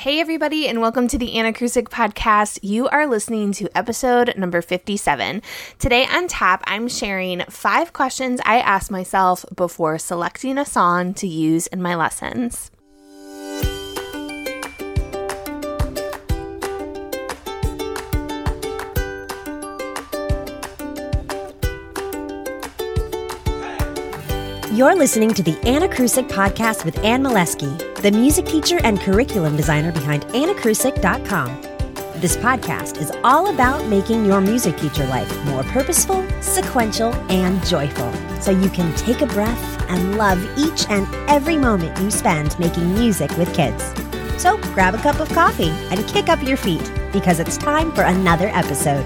Hey, everybody, and welcome to the Anacrusic podcast. You are listening to episode number 57. Today on tap, I'm sharing five questions I ask myself before selecting a song to use in my lessons. You're listening to the Anacrusic podcast with Anne Molesky, the music teacher and curriculum designer behind anacrusic.com. This podcast is all about making your music teacher life more purposeful, sequential, and joyful so you can take a breath and love each and every moment you spend making music with kids. So grab a cup of coffee and kick up your feet because it's time for another episode.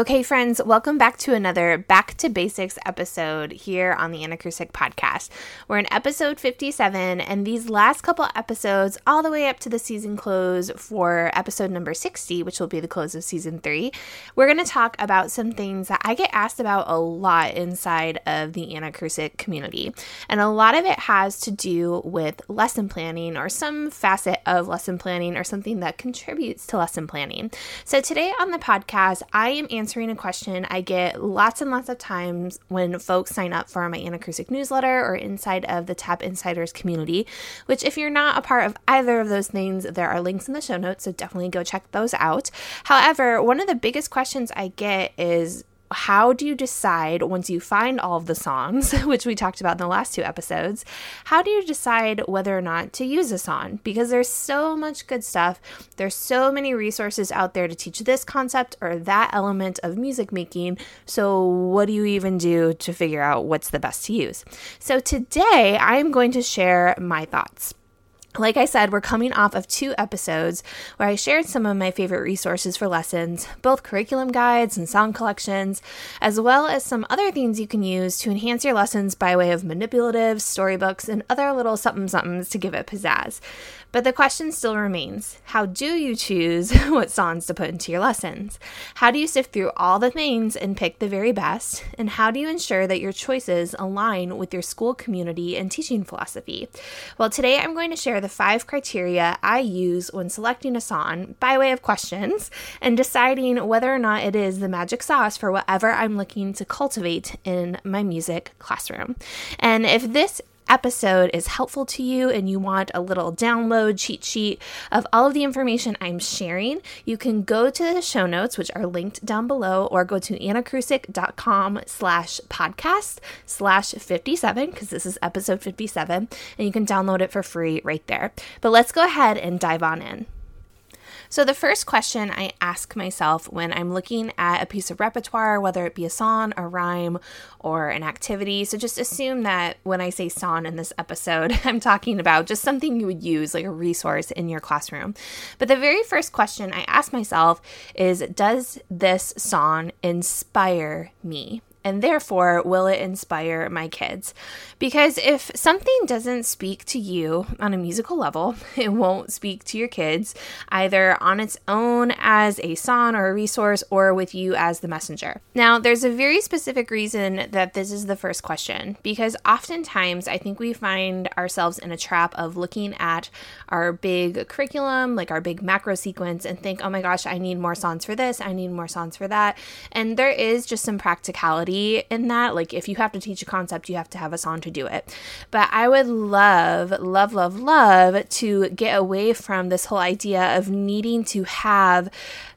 Okay, friends, welcome back to another Back to Basics episode here on the Anacrusic podcast. We're in episode 57, and these last couple episodes, all the way up to the season close for episode number 60, which will be the close of season three, we're going to talk about some things that I get asked about a lot inside of the Anacrusic community. And a lot of it has to do with lesson planning or some facet of lesson planning or something that contributes to lesson planning. So today on the podcast, I am answering a question I get lots and lots of times when folks sign up for my Anacrusic newsletter or inside of the Tap Insiders community, which, if you're not a part of either of those things, there are links in the show notes, so definitely go check those out. However, one of the biggest questions I get is how do you decide once you find all of the songs, which we talked about in the last two episodes, how do you decide whether or not to use a song? Because there's so much good stuff. There's so many resources out there to teach this concept or that element of music making. So, what do you even do to figure out what's the best to use? So, today I'm going to share my thoughts. Like I said, we're coming off of two episodes where I shared some of my favorite resources for lessons, both curriculum guides and song collections, as well as some other things you can use to enhance your lessons by way of manipulatives, storybooks, and other little something somethings to give it pizzazz. But the question still remains how do you choose what songs to put into your lessons? How do you sift through all the things and pick the very best? And how do you ensure that your choices align with your school community and teaching philosophy? Well, today I'm going to share the five criteria I use when selecting a song by way of questions and deciding whether or not it is the magic sauce for whatever I'm looking to cultivate in my music classroom. And if this episode is helpful to you and you want a little download cheat sheet of all of the information I'm sharing, you can go to the show notes, which are linked down below, or go to anacrusic.com slash podcast slash 57, because this is episode 57, and you can download it for free right there. But let's go ahead and dive on in. So, the first question I ask myself when I'm looking at a piece of repertoire, whether it be a song, a rhyme, or an activity, so just assume that when I say song in this episode, I'm talking about just something you would use, like a resource in your classroom. But the very first question I ask myself is Does this song inspire me? And therefore will it inspire my kids? Because if something doesn't speak to you on a musical level, it won't speak to your kids either on its own as a song or a resource or with you as the messenger. Now, there's a very specific reason that this is the first question because oftentimes I think we find ourselves in a trap of looking at our big curriculum, like our big macro sequence, and think, oh my gosh, I need more songs for this, I need more songs for that. And there is just some practicality in that. Like, if you have to teach a concept, you have to have a song to do it. But I would love, love, love, love to get away from this whole idea of needing to have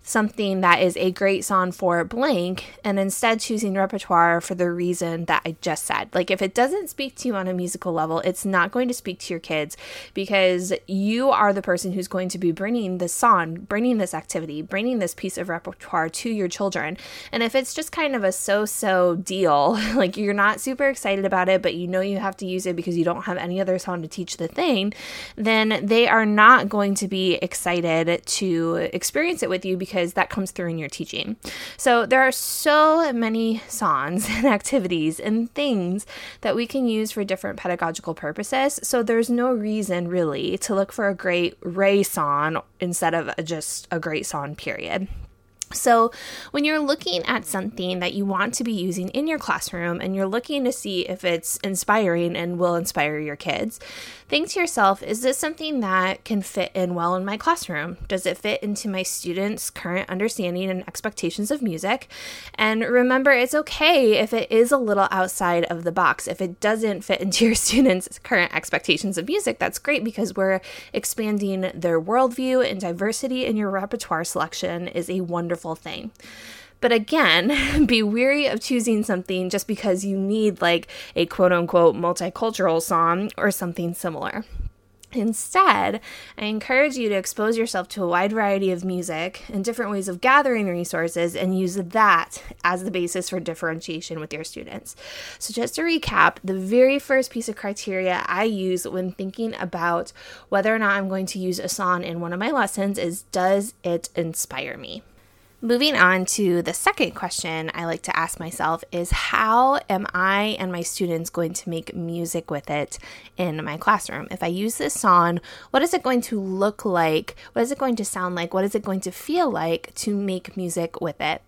something that is a great song for blank and instead choosing repertoire for the reason that I just said. Like, if it doesn't speak to you on a musical level, it's not going to speak to your kids because you are the person who's going to be bringing this song, bringing this activity, bringing this piece of repertoire to your children. And if it's just kind of a so so deal, like you're not super excited about it, but you know you have to use it because you don't have any other song to teach the thing, then they are not going to be excited to experience it with you because that comes through in your teaching. So there are so many songs and activities and things that we can use for different pedagogical purposes. So there's no reason really to look for a great re song instead of just a great song, period. So, when you're looking at something that you want to be using in your classroom and you're looking to see if it's inspiring and will inspire your kids, think to yourself is this something that can fit in well in my classroom? Does it fit into my students' current understanding and expectations of music? And remember, it's okay if it is a little outside of the box. If it doesn't fit into your students' current expectations of music, that's great because we're expanding their worldview and diversity in your repertoire selection is a wonderful thing. But again, be weary of choosing something just because you need like a quote unquote multicultural song or something similar. Instead, I encourage you to expose yourself to a wide variety of music and different ways of gathering resources and use that as the basis for differentiation with your students. So, just to recap, the very first piece of criteria I use when thinking about whether or not I'm going to use a song in one of my lessons is does it inspire me? Moving on to the second question I like to ask myself is how am I and my students going to make music with it in my classroom? If I use this song, what is it going to look like? What is it going to sound like? What is it going to feel like to make music with it?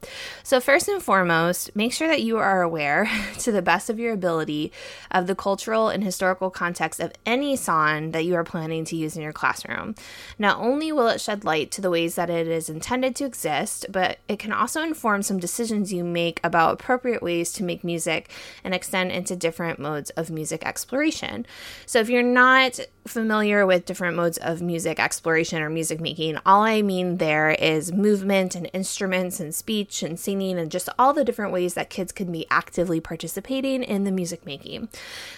So, first and foremost, make sure that you are aware to the best of your ability of the cultural and historical context of any song that you are planning to use in your classroom. Not only will it shed light to the ways that it is intended to exist, but but it can also inform some decisions you make about appropriate ways to make music and extend into different modes of music exploration. So, if you're not familiar with different modes of music exploration or music making, all I mean there is movement and instruments and speech and singing and just all the different ways that kids can be actively participating in the music making.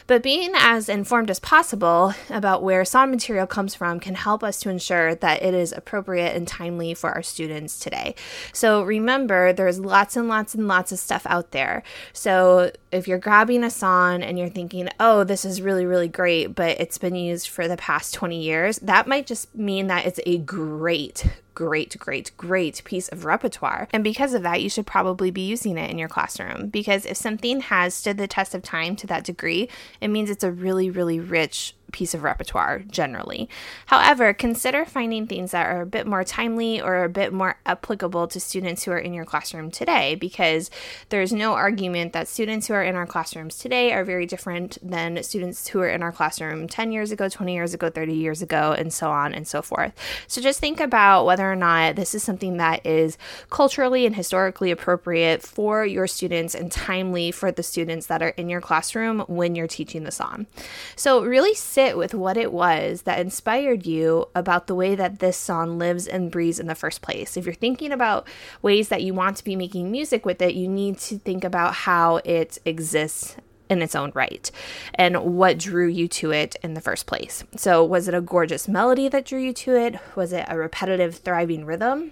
But being as informed as possible about where song material comes from can help us to ensure that it is appropriate and timely for our students today. So remember, there's lots and lots and lots of stuff out there. So if you're grabbing a song and you're thinking, oh, this is really, really great, but it's been used for the past 20 years, that might just mean that it's a great, great, great, great piece of repertoire. And because of that, you should probably be using it in your classroom because if something has stood the test of time to that degree, it means it's a really, really rich piece of repertoire generally. However, consider finding things that are a bit more timely or a bit more applicable to students who are in your classroom today because there's no argument that students who are in our classrooms today are very different than students who are in our classroom 10 years ago, 20 years ago, 30 years ago, and so on and so forth. So just think about whether or not this is something that is culturally and historically appropriate for your students and timely for the students that are in your classroom when you're teaching the song. So really sit with what it was that inspired you about the way that this song lives and breathes in the first place. If you're thinking about ways that you want to be making music with it, you need to think about how it exists in its own right and what drew you to it in the first place. So, was it a gorgeous melody that drew you to it? Was it a repetitive, thriving rhythm?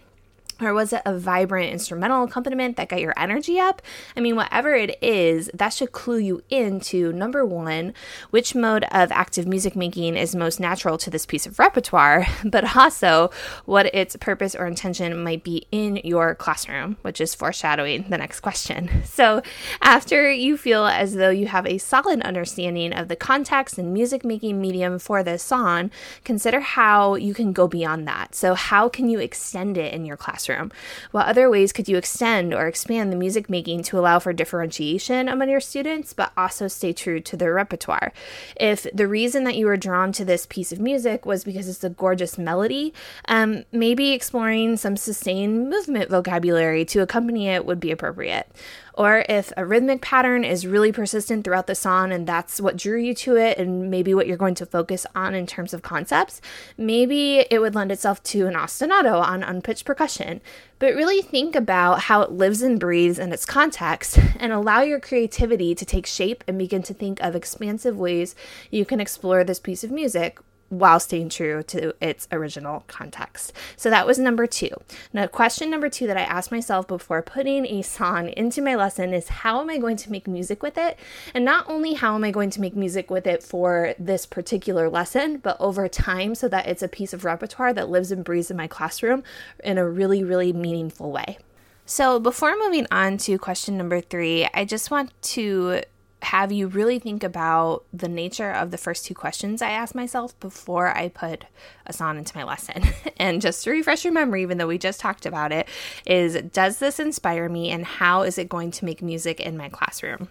Or was it a vibrant instrumental accompaniment that got your energy up? I mean, whatever it is, that should clue you into number one, which mode of active music making is most natural to this piece of repertoire, but also what its purpose or intention might be in your classroom, which is foreshadowing the next question. So, after you feel as though you have a solid understanding of the context and music making medium for this song, consider how you can go beyond that. So, how can you extend it in your classroom? Classroom? What other ways could you extend or expand the music making to allow for differentiation among your students, but also stay true to their repertoire? If the reason that you were drawn to this piece of music was because it's a gorgeous melody, um, maybe exploring some sustained movement vocabulary to accompany it would be appropriate. Or if a rhythmic pattern is really persistent throughout the song and that's what drew you to it, and maybe what you're going to focus on in terms of concepts, maybe it would lend itself to an ostinato on unpitched percussion. But really think about how it lives and breathes in its context and allow your creativity to take shape and begin to think of expansive ways you can explore this piece of music while staying true to its original context. So that was number two. Now, question number two that I asked myself before putting a song into my lesson is how am I going to make music with it? And not only how am I going to make music with it for this particular lesson, but over time so that it's a piece of repertoire that lives and breathes in my classroom in a really, really meaningful way. So, before moving on to question number three, I just want to have you really think about the nature of the first two questions I asked myself before I put a song into my lesson. and just to refresh your memory, even though we just talked about it, is does this inspire me and how is it going to make music in my classroom?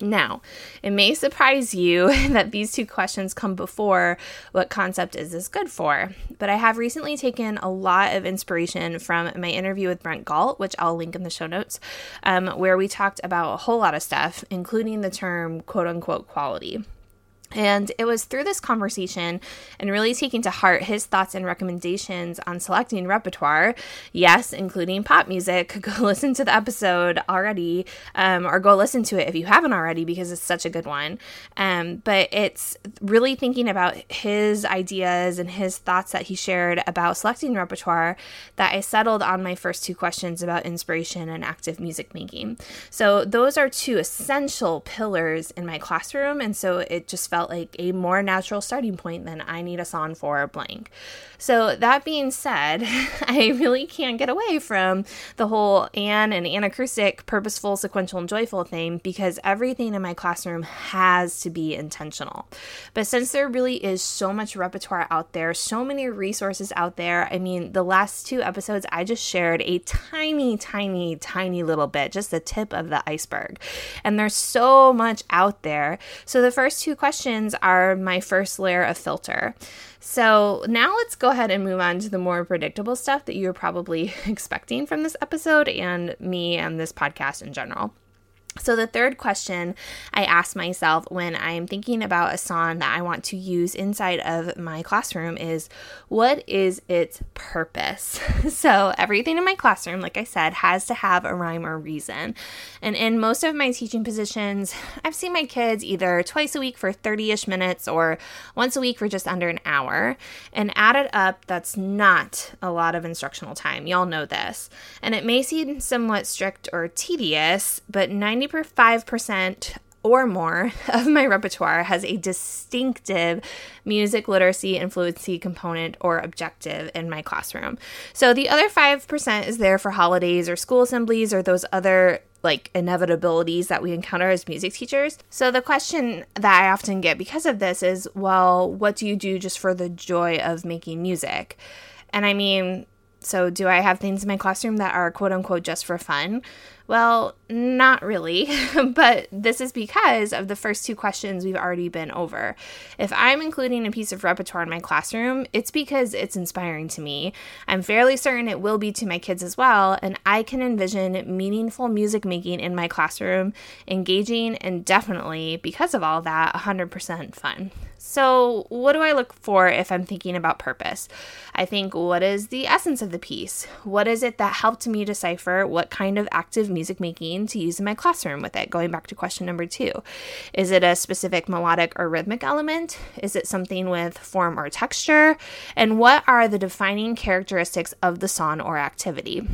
Now, it may surprise you that these two questions come before what concept is this good for, but I have recently taken a lot of inspiration from my interview with Brent Gault, which I'll link in the show notes, um, where we talked about a whole lot of stuff, including the term quote unquote quality. And it was through this conversation and really taking to heart his thoughts and recommendations on selecting repertoire, yes, including pop music. Go listen to the episode already, um, or go listen to it if you haven't already because it's such a good one. Um, but it's really thinking about his ideas and his thoughts that he shared about selecting repertoire that I settled on my first two questions about inspiration and active music making. So, those are two essential pillars in my classroom. And so it just felt felt like a more natural starting point than I need a song for blank. So, that being said, I really can't get away from the whole Anne and anacrusic, purposeful, sequential, and joyful thing because everything in my classroom has to be intentional. But since there really is so much repertoire out there, so many resources out there, I mean, the last two episodes, I just shared a tiny, tiny, tiny little bit, just the tip of the iceberg. And there's so much out there. So, the first two questions questions are my first layer of filter. So now let's go ahead and move on to the more predictable stuff that you're probably expecting from this episode and me and this podcast in general. So, the third question I ask myself when I'm thinking about a song that I want to use inside of my classroom is what is its purpose? so, everything in my classroom, like I said, has to have a rhyme or reason. And in most of my teaching positions, I've seen my kids either twice a week for 30 ish minutes or once a week for just under an hour. And added up, that's not a lot of instructional time. Y'all know this. And it may seem somewhat strict or tedious, but 90 95% or more of my repertoire has a distinctive music literacy and fluency component or objective in my classroom. So the other 5% is there for holidays or school assemblies or those other like inevitabilities that we encounter as music teachers. So the question that I often get because of this is, well, what do you do just for the joy of making music? And I mean, so do I have things in my classroom that are quote unquote just for fun? Well, not really, but this is because of the first two questions we've already been over. If I'm including a piece of repertoire in my classroom, it's because it's inspiring to me. I'm fairly certain it will be to my kids as well, and I can envision meaningful music making in my classroom, engaging, and definitely, because of all that, 100% fun. So, what do I look for if I'm thinking about purpose? I think, what is the essence of the piece? What is it that helped me decipher what kind of active music making to use in my classroom with it? Going back to question number two Is it a specific melodic or rhythmic element? Is it something with form or texture? And what are the defining characteristics of the song or activity?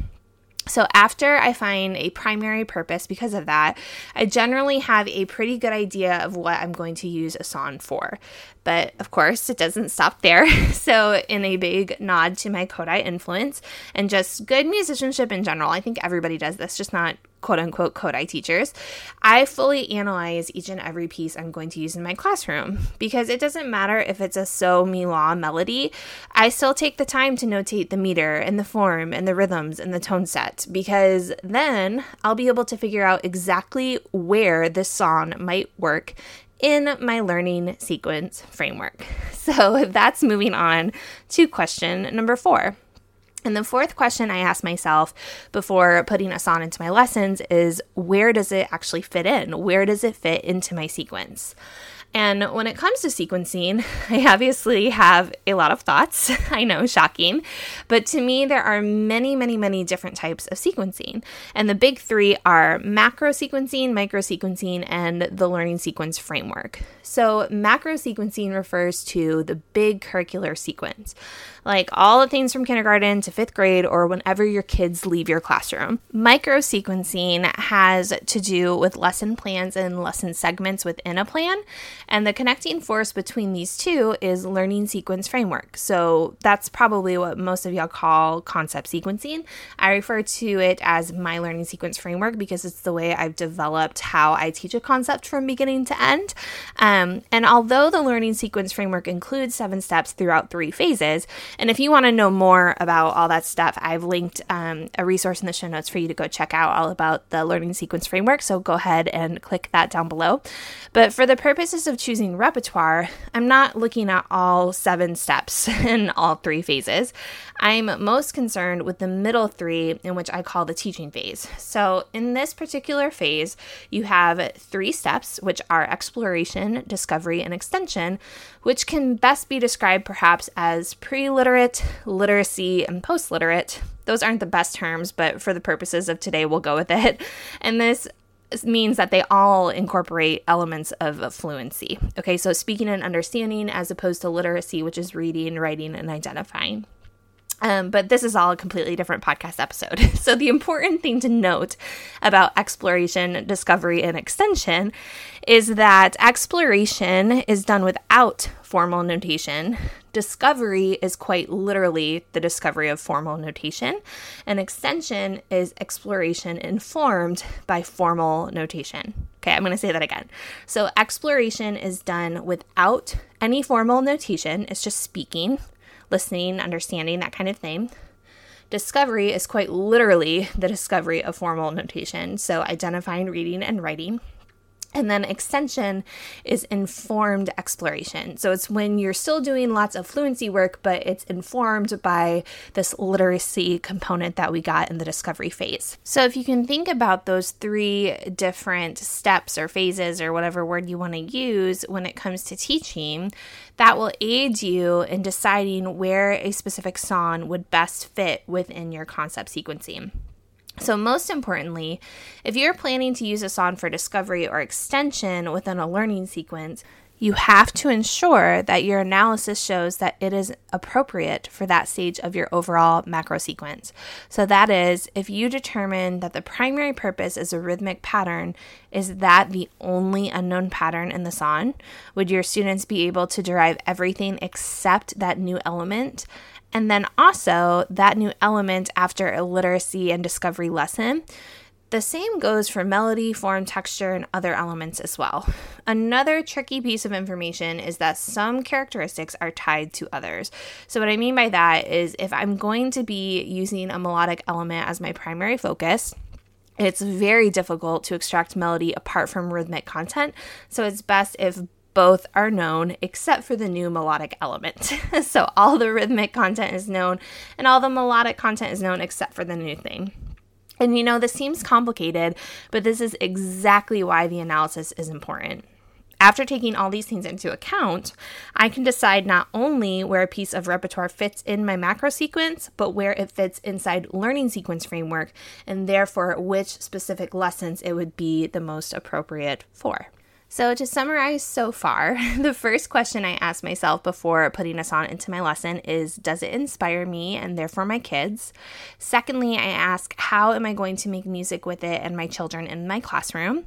So, after I find a primary purpose because of that, I generally have a pretty good idea of what I'm going to use a song for. But of course, it doesn't stop there. So, in a big nod to my Kodály influence and just good musicianship in general, I think everybody does this, just not quote unquote Kodály teachers, I fully analyze each and every piece I'm going to use in my classroom because it doesn't matter if it's a so mi la melody, I still take the time to notate the meter and the form and the rhythms and the tone set because then I'll be able to figure out exactly where this song might work in my learning sequence framework. So that's moving on to question number four. And the fourth question I ask myself before putting a song into my lessons is where does it actually fit in? Where does it fit into my sequence? And when it comes to sequencing, I obviously have a lot of thoughts. I know, shocking. But to me, there are many, many, many different types of sequencing. And the big three are macro sequencing, micro sequencing, and the learning sequence framework. So, macro sequencing refers to the big curricular sequence, like all the things from kindergarten to fifth grade or whenever your kids leave your classroom. Micro sequencing has to do with lesson plans and lesson segments within a plan, and the connecting force between these two is learning sequence framework. So, that's probably what most of y'all call concept sequencing. I refer to it as my learning sequence framework because it's the way I've developed how I teach a concept from beginning to end. Um, um, and although the learning sequence framework includes seven steps throughout three phases, and if you want to know more about all that stuff, I've linked um, a resource in the show notes for you to go check out all about the learning sequence framework. So go ahead and click that down below. But for the purposes of choosing repertoire, I'm not looking at all seven steps in all three phases. I'm most concerned with the middle three, in which I call the teaching phase. So in this particular phase, you have three steps, which are exploration, discovery, and extension, which can best be described perhaps as pre literate, literacy, and post literate. Those aren't the best terms, but for the purposes of today, we'll go with it. And this means that they all incorporate elements of fluency. Okay, so speaking and understanding as opposed to literacy, which is reading, writing, and identifying. Um, but this is all a completely different podcast episode. So, the important thing to note about exploration, discovery, and extension is that exploration is done without formal notation. Discovery is quite literally the discovery of formal notation, and extension is exploration informed by formal notation. Okay, I'm going to say that again. So, exploration is done without any formal notation, it's just speaking listening, understanding, that kind of thing. Discovery is quite literally the discovery of formal notation, so identifying, reading, and writing. And then extension is informed exploration. So it's when you're still doing lots of fluency work, but it's informed by this literacy component that we got in the discovery phase. So if you can think about those three different steps or phases or whatever word you want to use when it comes to teaching, that will aid you in deciding where a specific song would best fit within your concept sequencing. So, most importantly, if you're planning to use a song for discovery or extension within a learning sequence, you have to ensure that your analysis shows that it is appropriate for that stage of your overall macro sequence. So, that is, if you determine that the primary purpose is a rhythmic pattern, is that the only unknown pattern in the song? Would your students be able to derive everything except that new element? And then also that new element after a literacy and discovery lesson. The same goes for melody, form, texture, and other elements as well. Another tricky piece of information is that some characteristics are tied to others. So, what I mean by that is if I'm going to be using a melodic element as my primary focus, it's very difficult to extract melody apart from rhythmic content. So, it's best if both are known except for the new melodic element. so all the rhythmic content is known and all the melodic content is known except for the new thing. And you know, this seems complicated, but this is exactly why the analysis is important. After taking all these things into account, I can decide not only where a piece of repertoire fits in my macro sequence, but where it fits inside learning sequence framework, and therefore which specific lessons it would be the most appropriate for. So, to summarize so far, the first question I ask myself before putting a song into my lesson is Does it inspire me and therefore my kids? Secondly, I ask How am I going to make music with it and my children in my classroom?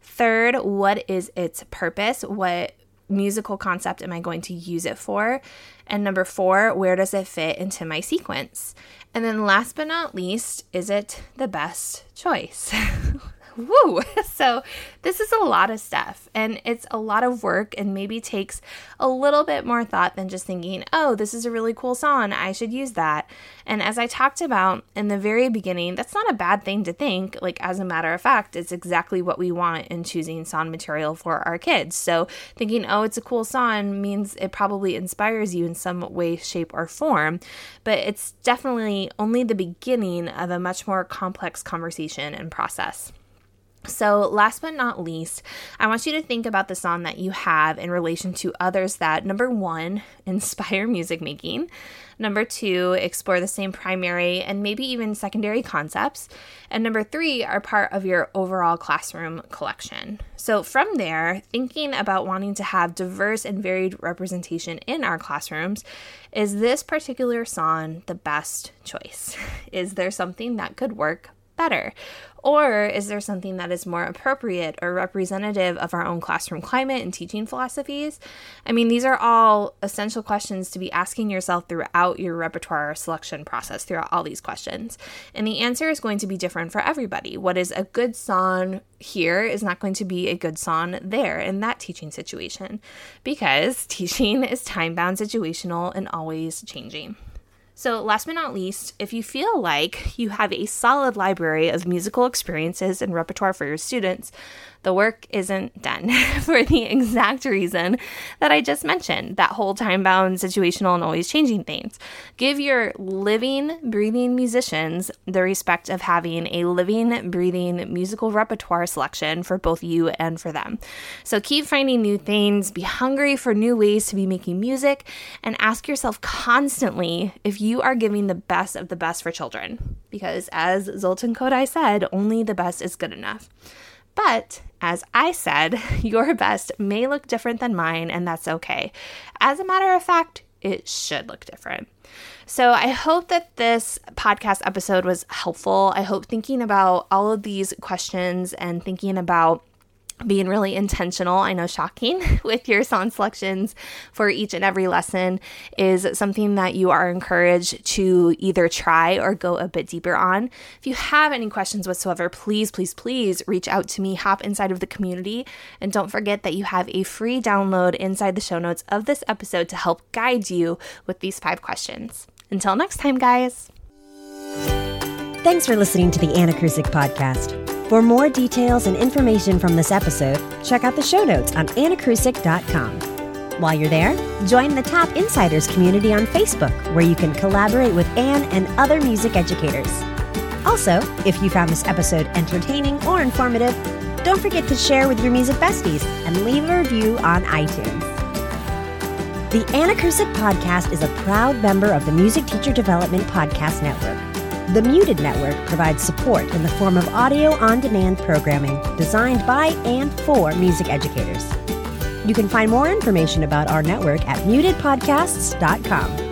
Third, what is its purpose? What musical concept am I going to use it for? And number four, where does it fit into my sequence? And then last but not least, is it the best choice? woo. So, this is a lot of stuff and it's a lot of work and maybe takes a little bit more thought than just thinking, oh, this is a really cool song. I should use that. And as I talked about in the very beginning, that's not a bad thing to think. Like, as a matter of fact, it's exactly what we want in choosing song material for our kids. So, thinking, oh, it's a cool song means it probably inspires you in some way, shape, or form. But it's definitely only the beginning of a much more complex conversation and process. So, last but not least, I want you to think about the song that you have in relation to others that, number one, inspire music making, number two, explore the same primary and maybe even secondary concepts, and number three, are part of your overall classroom collection. So, from there, thinking about wanting to have diverse and varied representation in our classrooms, is this particular song the best choice? Is there something that could work better? Or is there something that is more appropriate or representative of our own classroom climate and teaching philosophies? I mean, these are all essential questions to be asking yourself throughout your repertoire selection process, throughout all these questions. And the answer is going to be different for everybody. What is a good song here is not going to be a good song there in that teaching situation because teaching is time bound, situational, and always changing. So, last but not least, if you feel like you have a solid library of musical experiences and repertoire for your students, the work isn't done for the exact reason that I just mentioned that whole time bound, situational, and always changing things. Give your living, breathing musicians the respect of having a living, breathing musical repertoire selection for both you and for them. So keep finding new things, be hungry for new ways to be making music, and ask yourself constantly if you are giving the best of the best for children. Because as Zoltan Kodály said, only the best is good enough. But as I said, your best may look different than mine, and that's okay. As a matter of fact, it should look different. So, I hope that this podcast episode was helpful. I hope thinking about all of these questions and thinking about being really intentional, I know shocking, with your song selections for each and every lesson is something that you are encouraged to either try or go a bit deeper on. If you have any questions whatsoever, please, please, please reach out to me, hop inside of the community, and don't forget that you have a free download inside the show notes of this episode to help guide you with these five questions. Until next time, guys. Thanks for listening to the Anna Podcast. For more details and information from this episode, check out the show notes on anacrusic.com. While you're there, join the TAP Insiders community on Facebook, where you can collaborate with Anne and other music educators. Also, if you found this episode entertaining or informative, don't forget to share with your music besties and leave a review on iTunes. The Anacrusic Podcast is a proud member of the Music Teacher Development Podcast Network. The MuTed Network provides support in the form of audio on demand programming designed by and for music educators. You can find more information about our network at mutedpodcasts.com.